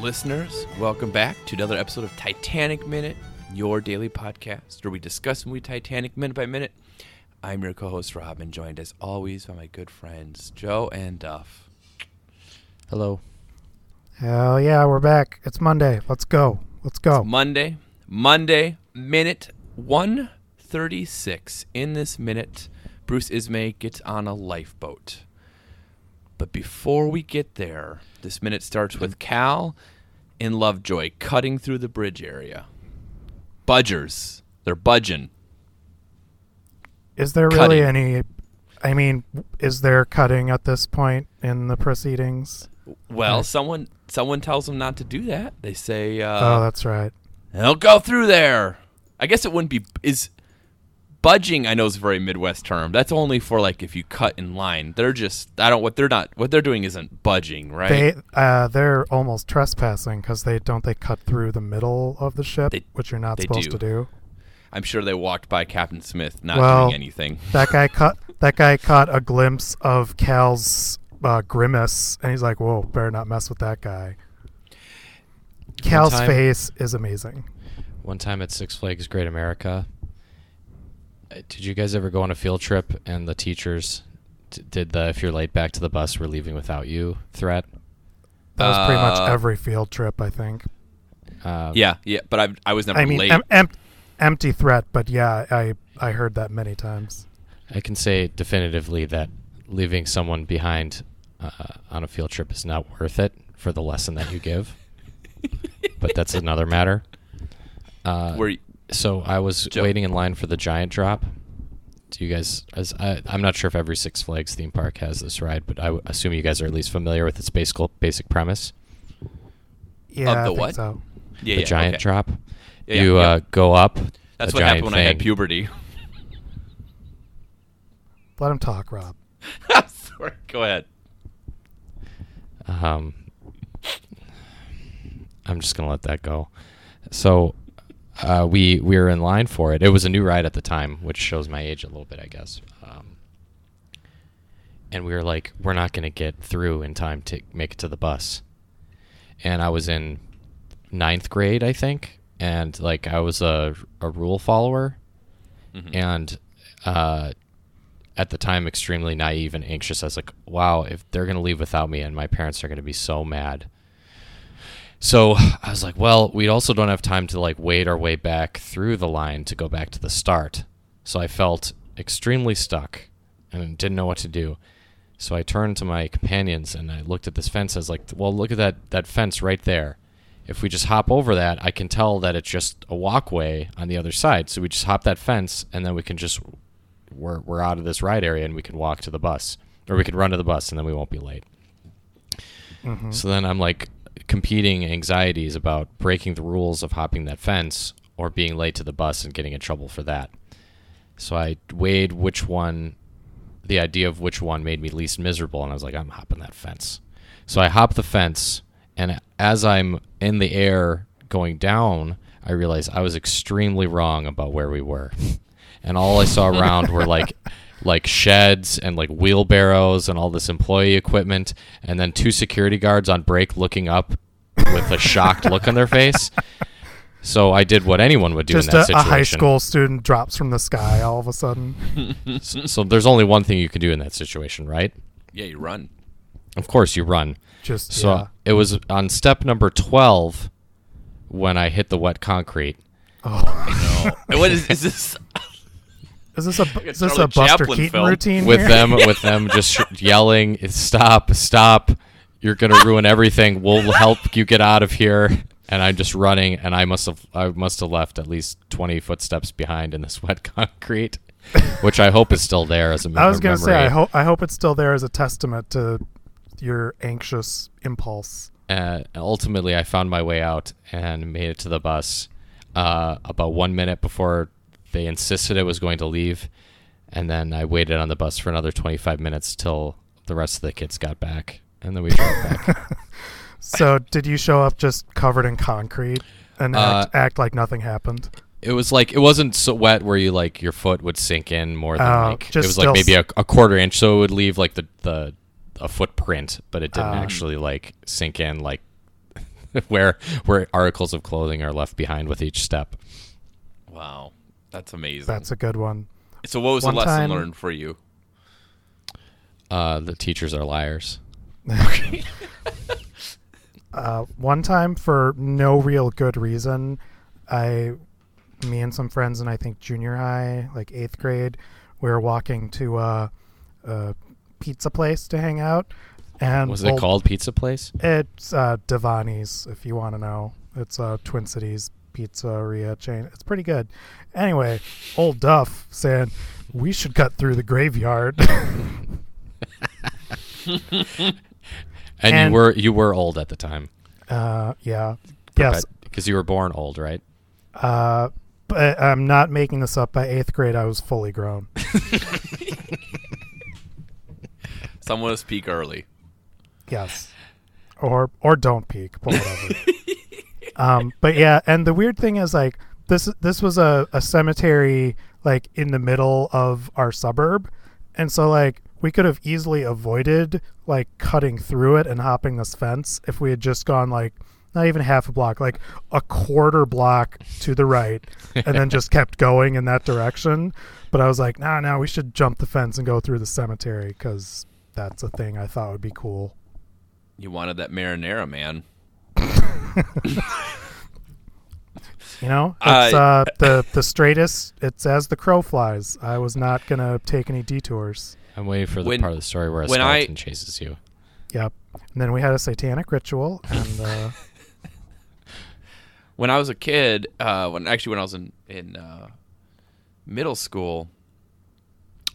Listeners, welcome back to another episode of Titanic Minute, your daily podcast where we discuss movie Titanic minute by minute. I'm your co-host Rob, and joined as always by my good friends Joe and Duff. Hello. Hell yeah, we're back. It's Monday. Let's go. Let's go. It's Monday, Monday, minute 136. In this minute, Bruce Ismay gets on a lifeboat. But before we get there, this minute starts with Cal and Lovejoy cutting through the bridge area. Budgers. They're budging. Is there Cutting. really any? I mean, is there cutting at this point in the proceedings? Well, someone someone tells them not to do that. They say, oh, uh, that's right. "Don't go through there." I guess it wouldn't be is budging. I know is a very Midwest term. That's only for like if you cut in line. They're just I don't what they're not what they're doing isn't budging, right? They uh, they're almost trespassing because they don't they cut through the middle of the ship, They- which you're not supposed do. to do. I'm sure they walked by Captain Smith not Well, doing anything. That guy cut. That guy caught a glimpse of Cal's uh, grimace, and he's like, "Whoa, better not mess with that guy." Cal's time- face is amazing. One time at Six Flags Great America, uh, did you guys ever go on a field trip and the teachers t- did the if you're late back to the bus, we're leaving without you threat? That was pretty much Uh, every field trip, I think. Um, Yeah, yeah, but I I was never I mean, late. em- em- empty threat, but yeah, I I heard that many times. I can say definitively that leaving someone behind uh, on a field trip is not worth it for the lesson that you give. but that's another matter. Uh, Where y- So I was Joe. waiting in line for the giant drop. Do you guys? As I, I'm not sure if every Six Flags theme park has this ride, but I w- assume you guys are at least familiar with its basic basic premise. Yeah, the I think what? so. yeah, the yeah, giant okay. drop. Yeah, you yeah. uh, go up. That's what happened when I had puberty. Let him talk, Rob. Sorry, go ahead. Um, I'm just gonna let that go. So, uh, we we were in line for it. It was a new ride at the time, which shows my age a little bit, I guess. Um, and we were like, we're not gonna get through in time to make it to the bus. And I was in ninth grade, I think, and like I was a a rule follower, Mhm. and uh, at the time extremely naive and anxious. I was like, wow, if they're going to leave without me and my parents are going to be so mad. So I was like, well, we also don't have time to like wade our way back through the line to go back to the start. So I felt extremely stuck and didn't know what to do. So I turned to my companions and I looked at this fence. I was like, well, look at that, that fence right there. If we just hop over that, I can tell that it's just a walkway on the other side. So we just hop that fence and then we can just we're we're out of this ride area and we can walk to the bus or we could run to the bus and then we won't be late. Mhm. So then I'm like competing anxieties about breaking the rules of hopping that fence or being late to the bus and getting in trouble for that. So I weighed which one the idea of which one made me least miserable and I was like I'm hopping that fence. So I hop the fence and as I'm in the air going down, I realized I was extremely wrong about where we were. and all I saw around were like like sheds and like wheelbarrows and all this employee equipment and then two security guards on break looking up with a shocked look on their face. So I did what anyone would do Just in that a, a high school student drops from the sky all of a sudden. So, so there's only one thing you can do in that situation, right? Yeah, you run. Of course you run. Just So yeah. it was on step number 12 when I hit the wet concrete. Oh, And what is, is this? Is this a a is this a Buster Chaplin Keaton film. routine with here? them with them just yelling stop stop you're going to ruin everything we'll help you get out of here and i'm just running and i must have i must have left at least 20 footsteps behind in this wet concrete which i hope is still there as a I was going gonna say I hope I hope it's still there as a testament to your anxious impulse. uh, ultimately i found my way out and made it to the bus uh, about one minute before they insisted it was going to leave and then i waited on the bus for another 25 minutes till the rest of the kids got back and then we drove back So, did you show up just covered in concrete and Uh, act, act like nothing happened? It was like it wasn't so wet where you like your foot would sink in more than Oh, like it was like still maybe a, quarter inch, so it would leave like the the a footprint, but it didn't Um, actually like sink in like where where articles of clothing are left behind with each step. Wow, that's amazing. That's a good one. so, what was one the lesson time- learned for you? Uh, the teachers are liars. Uh, one time, for no real good reason, I, me and some friends and I think junior high, like eighth grade, we were walking to uh, a pizza place to hang out. And Was it old- called Pizza Place? It's uh, Davanni's, if you want to know. It's a Twin Cities pizzeria chain. It's pretty good. Anyway, old Duff said we should cut through the graveyard. And, And- you were you were old at the time. uh, yeah. Yes. because you were born old, right? Uh, but I'm not making this up. By eighth grade, I was fully grown. Someone to peak early. Yes. Or or don't peak, but whatever. um, but yeah, and the weird thing is like this this was a, a cemetery like in the middle of our suburb. And so like we could have easily avoided like cutting through it and hopping this fence if we had just gone like not even half a block, like a quarter block to the right, and then just kept going in that direction. But I was like, nah, nah, we should jump the fence and go through the cemetery because that's a thing I thought would be cool. You wanted that marinara, man. You know, Uh, it's uh, the the straightest. It's as the crow flies. I was not gonna take any detours. I'm waiting for the When- part of the story where a when I- skeleton chases you. Yep. And then we had a satanic ritual, and uh, when I was a kid, uh, when actually when I was in in uh, middle school,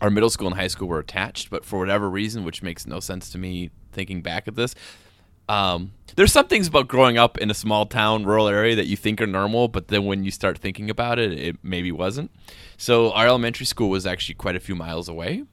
our middle school and high school were attached, but for whatever reason, which makes no sense to me thinking back at this, um, there's some things about growing up in a small town, rural area that you think are normal, but then when you start thinking about it, it maybe wasn't. So our elementary school was actually quite a few miles away,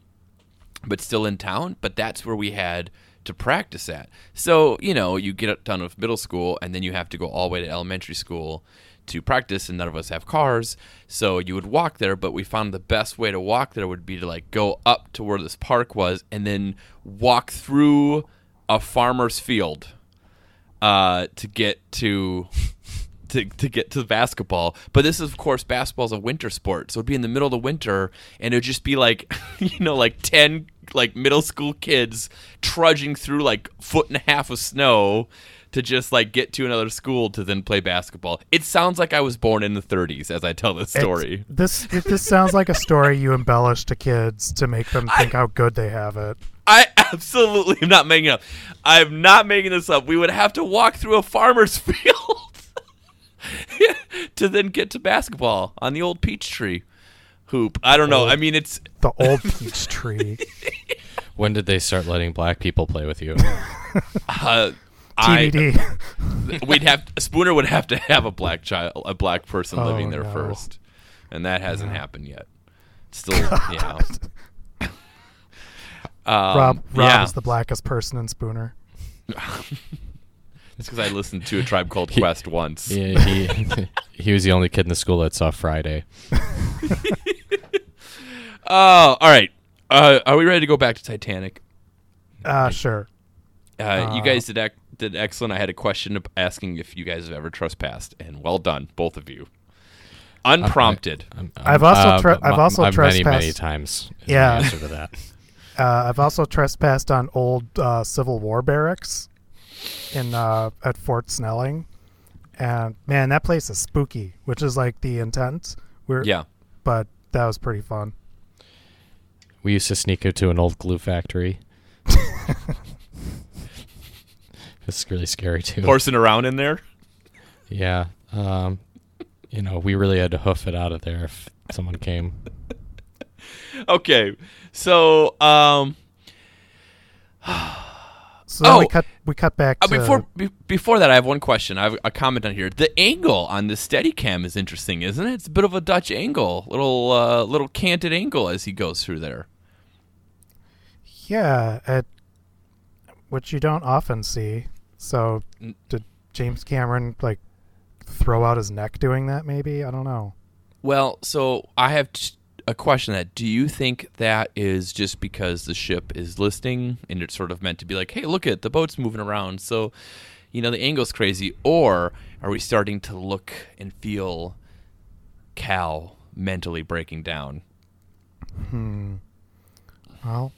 but still in town. But that's where we had to practice at. So you know, you get done with middle school, and then you have to go all the way to elementary school to practice, and none of us have cars, so you would walk there. But we found the best way to walk there would be to like go up to where this park was, and then walk through a farmer's field uh, to get to to, to get to basketball. But this is, of course, basketball's a winter sport, so it'd be in the middle of the winter, and it'd just be like, you know, like ten like middle school kids trudging through like foot and a half of snow to just like get to another school to then play basketball. It sounds like I was born in the 30s as I tell this it's- story. this it, this sounds like a story you embellish to kids to make them think how good they have it. I absolutely am not making it up. I'm not making this up. We would have to walk through a farmer's field to then get to basketball on the old peach tree hoop. I don't know. I mean, it's The old peach tree. When did they start letting black people play with you? uh, I we'd have Spooner would have to have a black child, a black person Oh, living there no. first, and that hasn't happened yet. Still, yeah. Um, Rob Rob yeah, is the blackest person in Spooner. it's because I listened to a Tribe Called Quest once. yeah, he he was the only kid in the school that saw Friday. Oh, all right. Uh, are we ready to go back to Titanic? Uh sure. Uh, you Uh, guys did ec- did excellent. I had a question asking if you guys have ever trespassed, and well done, both of you. Unprompted. I'm, I've also uh, tre- m- I've also m- many many times. is Yeah. my answer to that. Uh, I've also trespassed on old uh, Civil War barracks in uh, at Fort Snelling, and man, that place is spooky, which is like the intent. We're, yeah. but that was pretty fun. We used to sneak into an old glue factory. It's really scary too. Horsing around in there. Yeah. Um, you know, we really had to hoof it out of there if someone came. Okay. So, um, So then we Oh! cut we cut back uh, to before be, before that, I have one question. I have a comment on here. The angle on the Steadicam is interesting, isn't it? It's a bit of a Dutch angle, little uh, little canted angle as he goes through there. yeah, at, which you don't often see. So did James Cameron like throw out his neck doing that? Maybe I don't know. Well, so I have t- a question that do you think that is just because the ship is listing and it's sort of meant to be like, hey, look at the boat's moving around, so you know the angle's crazy, or are we starting to look and feel Cal mentally breaking down? Hmm. Well,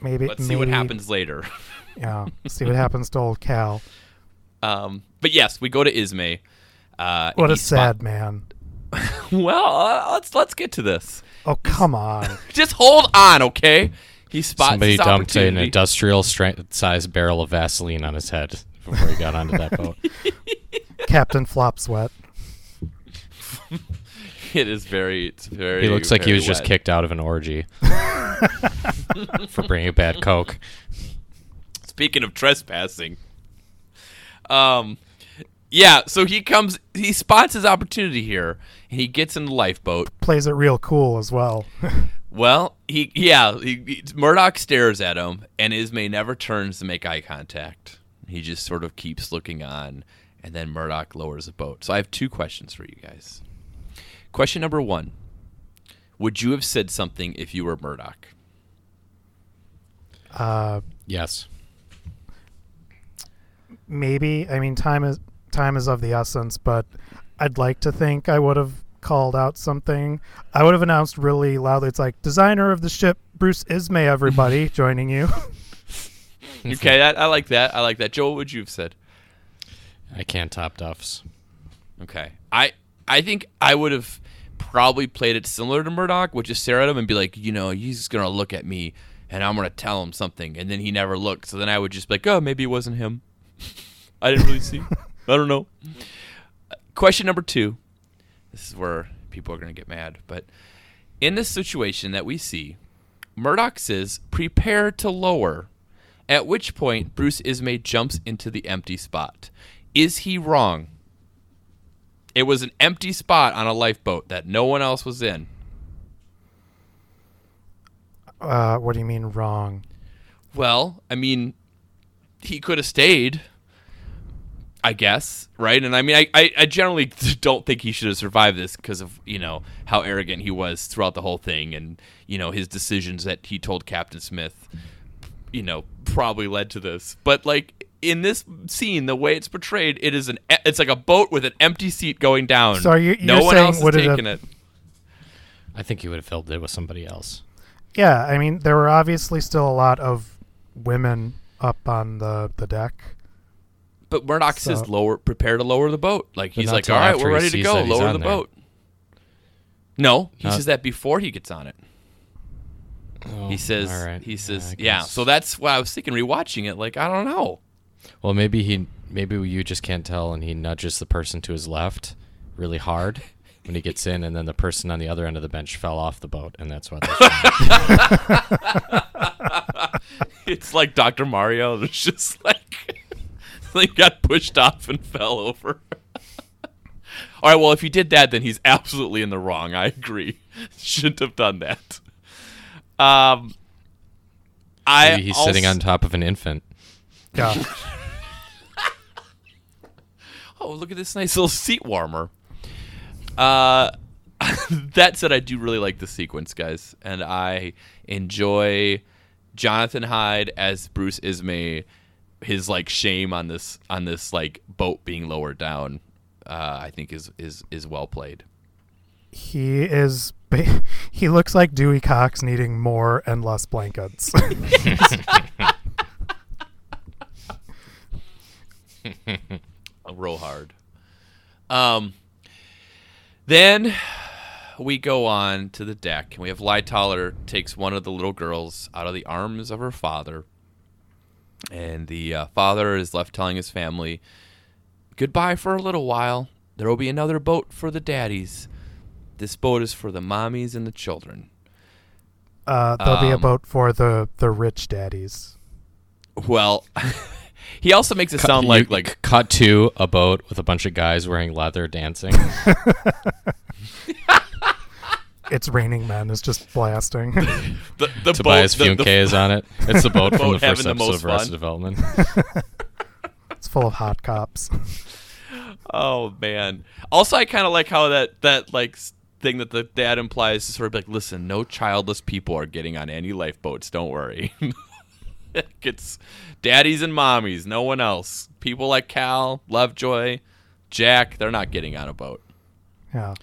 maybe. Let's see what happens later. Yeah. see what happens to old Cal. Um, but yes, we go to Ismay. Uh, What a sad spot- man. well, uh, let's let's get to this. Oh come on. Just hold on, okay? He spots Somebody dumped an industrial strength sized barrel of Vaseline on his head before he got onto that boat. Captain Flop Sweat. It is very. It's very. He looks like he very was just kicked out of an orgy for bringing bad coke. Speaking of trespassing, um, yeah. So he comes. He spots his opportunity here, and he gets in the lifeboat. Plays it real cool as well. Well, he yeah. He, he, Murdoch stares at him, and Ismay never turns to make eye contact. He just sort of keeps looking on, and then Murdoch lowers the boat. So I have two questions for you guys. Question number one: Would you have said something if you were Murdoch? uh, Yes. Maybe. I mean, time is time is of the essence, but I'd like to think I would have called out something. I would have announced really loudly. It's like designer of the ship, Bruce Ismay. Everybody joining you. Okay, that, I like that. I like that. Joel, what would you have said? I can't top Duffs. Okay. I I think I would have probably played it similar to Murdoch, which is stare at him and be like, you know, he's just gonna look at me and I'm gonna tell him something, and then he never looked. So then I would just be like, oh, maybe it wasn't him. I didn't really see. I don't know. Question number two. This is where people are gonna get mad, but in this situation that we see, Murdoch says, prepare to lower. At which point, Bruce Ismay jumps into the empty spot. Is he wrong? It was an empty spot on a lifeboat that no one else was in. Uh, what do you mean wrong? Well, I mean, he could have stayed, I guess, right? And I mean, I, I, I generally don't think he should have survived this because of, you know, how arrogant he was throughout the whole thing and, you know, his decisions that he told Captain Smith, you know, probably led to this. But, like, in this scene, the way it's portrayed, it is an e- it's like a boat with an empty seat going down. So are you- no you're one saying else is would it have- taking it. I think he would have filled it with somebody else. Yeah, I mean, there were obviously still a lot of women up on the the deck. But Murdoch says lower, prepare to lower the boat. Like he's like, all right, we're ready to go. Lower the there. boat. No, he says that before he gets on it. Oh, He says, right. he says, I yeah. So that's why I was thinking, rewatching it. Like I don't know. Well, maybe he, maybe you just can't tell, and he nudges the person to his left really hard when he gets in, and then the person on the other end of the bench fell off the boat, and that's why. They're It's like Dr. Mario. It's just like like got pushed off and fell over. All right. Well, if he did that, then he's absolutely in the wrong. I agree. Shouldn't have done that. Um, I maybe he's sitting on top of an infant. Yeah, Oh, look at this nice little seat warmer. Uh, that said, I do really like the sequence, guys, and I enjoy Jonathan Hyde as Bruce Ismay. His like shame on this on this like boat being lowered down, uh, I think is is is well played. he is. He looks like Dewey Cox needing more and less blankets. Roll hard. Um, then we go on to the deck, and we have Lightoller takes one of the little girls out of the arms of her father, and the uh, father is left telling his family, "Goodbye for a little while. There will be another boat for the daddies. This boat is for the mommies and the children." Uh, there'll be a Um, boat for the the rich daddies. Well, he also makes it sound like You like cut to a boat with a bunch of guys wearing leather dancing. It's raining men is just blasting. the, the Tobias boat. Funke the- is on it. It's the boat from boat the first having the episode of Arrested Development. it's full of hot cops. Oh man. Also, I kind of like how that that like thing that the dad implies is sort of like, listen, no childless people are getting on any lifeboats. Don't worry. it's daddies and mommies, no one else. People like Cal, Lovejoy, Jack, they're not getting on a boat. Yeah.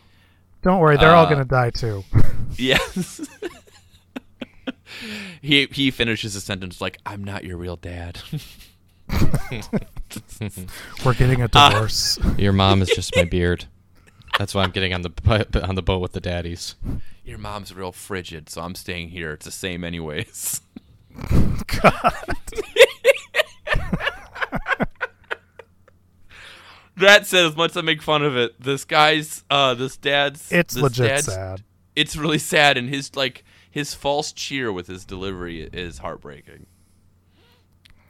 Don't worry, they're all Uh, gonna die too. Yes. he he finishes the sentence like, "I'm not your real dad." We're getting a Uh, divorce. Your mom is just my beard. That's why I'm getting on the on the boat with the daddies. Your mom's real frigid, so I'm staying here. It's the same anyways. That said, as much as I make fun of it, this guy's uh this dad's it's this legit dad's- sad. It's really sad and his like his false cheer with his delivery is heartbreaking.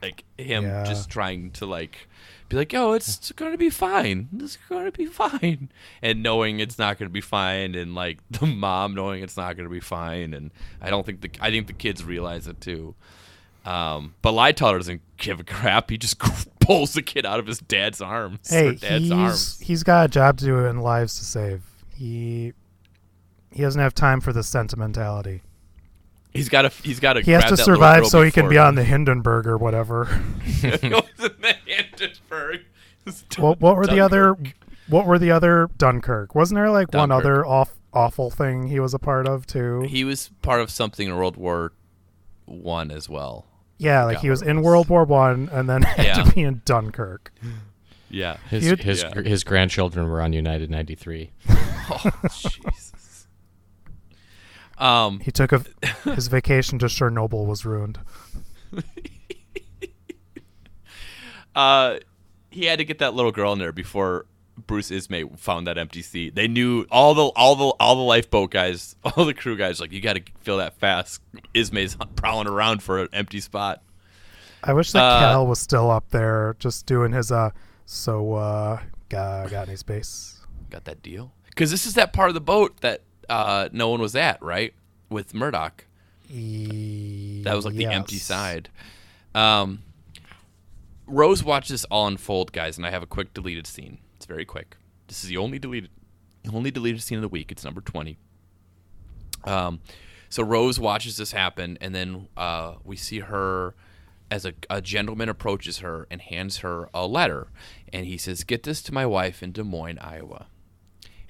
Like him Yeah. just trying to like be like, "Oh, it's going to be fine. It's going to be fine." And knowing it's not going to be fine and like the mom knowing it's not going to be fine and I don't think the I think the kids realize it too. Um, but Lightoller doesn't give a crap. He just pulls the kid out of his dad's arms. Hey, dad's he's arms. he's got a job to do and lives to save. He he doesn't have time for the sentimentality. He's got to. He's got to. He has to survive so he can be on the Hindenburg or whatever. the Hindenburg. what, what were the other Dunkirk. what were the other Dunkirk? Wasn't there like one other off awful thing he was a part of too? He was part of something in World War One as well. Yeah, like he was in. World War One and then had Yeah. to be in Dunkirk. Yeah. His You'd- his Yeah. his grandchildren were on United 93. Oh, Jesus. Um. He took a his vacation to Chernobyl was ruined. Uh, he had to get that little girl in there before Bruce Ismay found that empty seat. They knew all the all the all the lifeboat guys, all the crew guys, like you got to fill that fast. Ismay's prowling around for an empty spot. I wish that Uh, Cal was still up there just doing his uh so uh got, got any space. Got that deal? Because this is that part of the boat that uh, no one was at, right? With Murdoch. That was like the empty side. Um, Rose watched this all unfold, guys, and I have a quick deleted scene. It's very quick. This is the only deleted, only deleted scene of the week. It's number twenty. Um, so Rose watches this happen, and then uh, we see her as a, a gentleman approaches her and hands her a letter, and he says, "Get this to my wife in Des Moines, Iowa."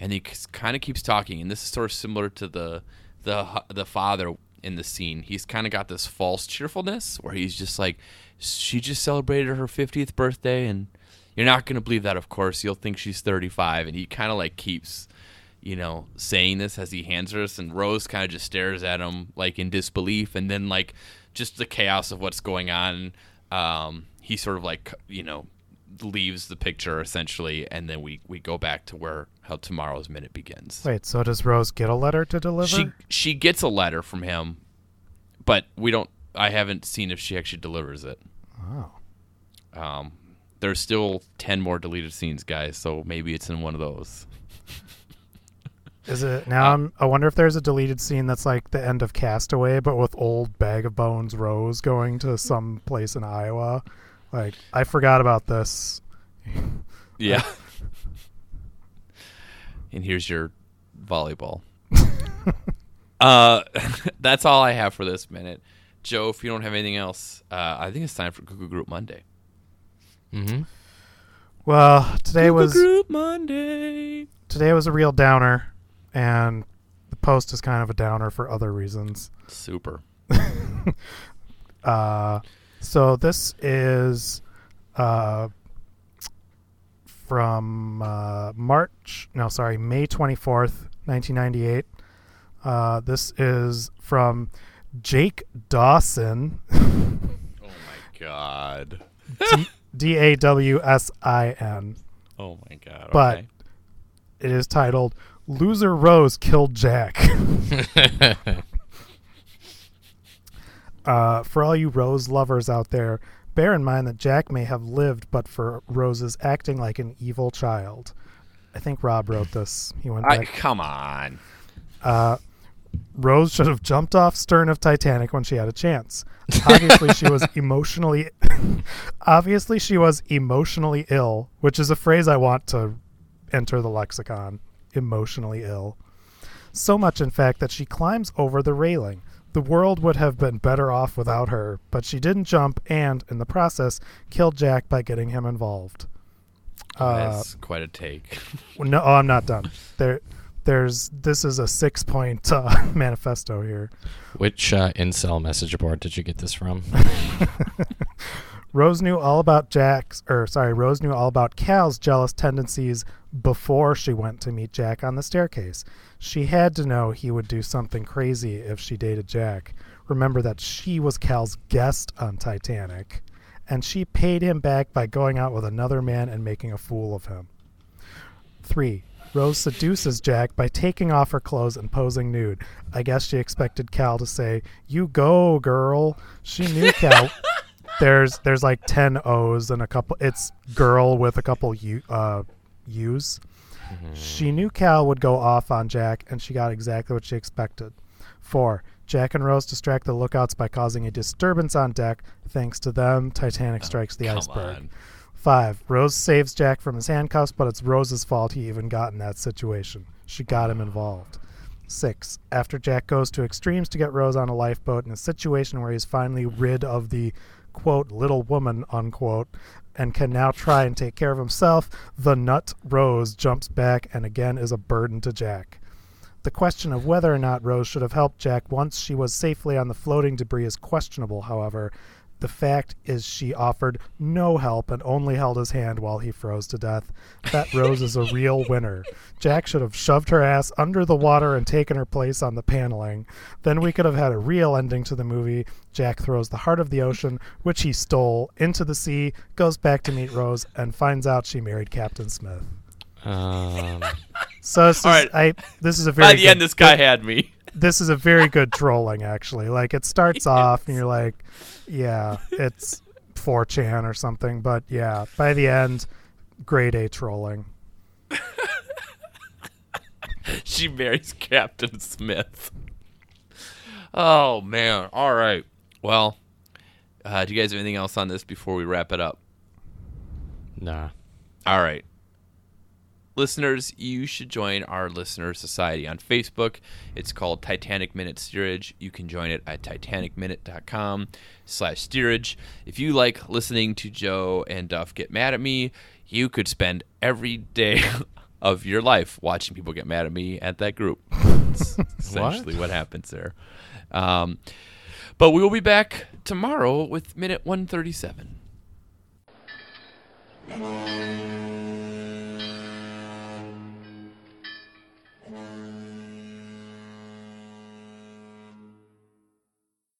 and he kind of keeps talking and this is sort of similar to the the the father in the scene he's kind of got this false cheerfulness where he's just like she just celebrated her 50th birthday and you're not going to believe that of course you'll think she's 35 and he kind of like keeps you know saying this as he hands her this and rose kind of just stares at him like in disbelief and then like just the chaos of what's going on um he sort of like you know leaves the picture essentially and then we we go back to where how tomorrow's minute begins Wait, so does Rose get a letter to deliver? she she gets a letter from him but we don't i haven't seen if she actually delivers it oh. um there's still 10 more deleted scenes guys so maybe it's in one of those Is it now? I'm, I wonder if there's a deleted scene that's like the end of Castaway, but with old Bag of Bones Rose going to some place in Iowa. Like I forgot about this. yeah and here's your volleyball uh that's all i have for this minute joe if you don't have anything else uh i think it's time for Google group monday Mm-hmm. Well, today was group monday today was a real downer, and the post is kind of a downer for other reasons. super Uh, so this is uh, from uh, March, no, sorry, May 24th, 1998. Uh, this is from Jake Dawson, oh my god D A W S I N. oh my god But- okay. It is titled Loser Rose Killed Jack. Uh, for all you Rose lovers out there, bear in mind that Jack may have lived but for Rose's acting like an evil child. I think Rob wrote this. He went I, come on Uh, Rose should have jumped off stern of Titanic when she had a chance. Obviously, she was emotionally. obviously, she was emotionally ill, which is a phrase I want to enter the lexicon. Emotionally ill. So much, in fact, that she climbs over the railing. The world would have been better off without her, but she didn't jump and, in the process, killed Jack by getting him involved. Uh, That's quite a take. no, oh, I'm not done. There, there's this is a six point uh, manifesto here. Which uh, incel message board did you get this from? Rose knew all about Jack's, or sorry, Rose knew all about Cal's jealous tendencies before she went to meet Jack on the staircase. She had to know he would do something crazy if she dated Jack. Remember that she was Cal's guest on Titanic, and she paid him back by going out with another man and making a fool of him. 3. Rose seduces Jack by taking off her clothes and posing nude. I guess she expected Cal to say, "You go, girl." She knew Cal. there's there's like 10 O's and a couple it's girl with a couple U uh U's. She knew Cal would go off on Jack and she got exactly what she expected. 4. Jack and Rose distract the lookouts by causing a disturbance on deck. Thanks to them, Titanic strikes the Come iceberg. on. Five, Rose saves Jack from his handcuffs, but it's Rose's fault he even got in that situation. She got him involved. Six, after Jack goes to extremes to get Rose on a lifeboat in a situation where he's finally rid of the quote little woman unquote and can now try and take care of himself, the nut Rose jumps back and again is a burden to Jack. The question of whether or not Rose should have helped Jack once she was safely on the floating debris is questionable, however. The fact is, she offered no help and only held his hand while he froze to death. That Rose is a real winner. Jack should have shoved her ass under the water and taken her place on the paneling. Then we could have had a real ending to the movie. Jack throws the heart of the ocean, which he stole, into the sea, goes back to meet Rose, and finds out she married Captain Smith. Um, So this is, All right. I, this is a very By the good- end, this guy had me. This is a very good trolling actually like it starts off and you're like yeah it's 4chan or something but yeah by the end grade a trolling she marries Captain Smith. Oh man! All right. Well, uh, do you guys have anything else on this before we wrap it up? nah. All right. Listeners, you should join our listener society on Facebook. It's called Titanic Minute Steerage. You can join it at titanicminute.com slash steerage. If you like listening to Joe and Duff get mad at me, you could spend every day of your life watching people get mad at me at that group. That's essentially what happens there. Um, but we will be back tomorrow with minute 137.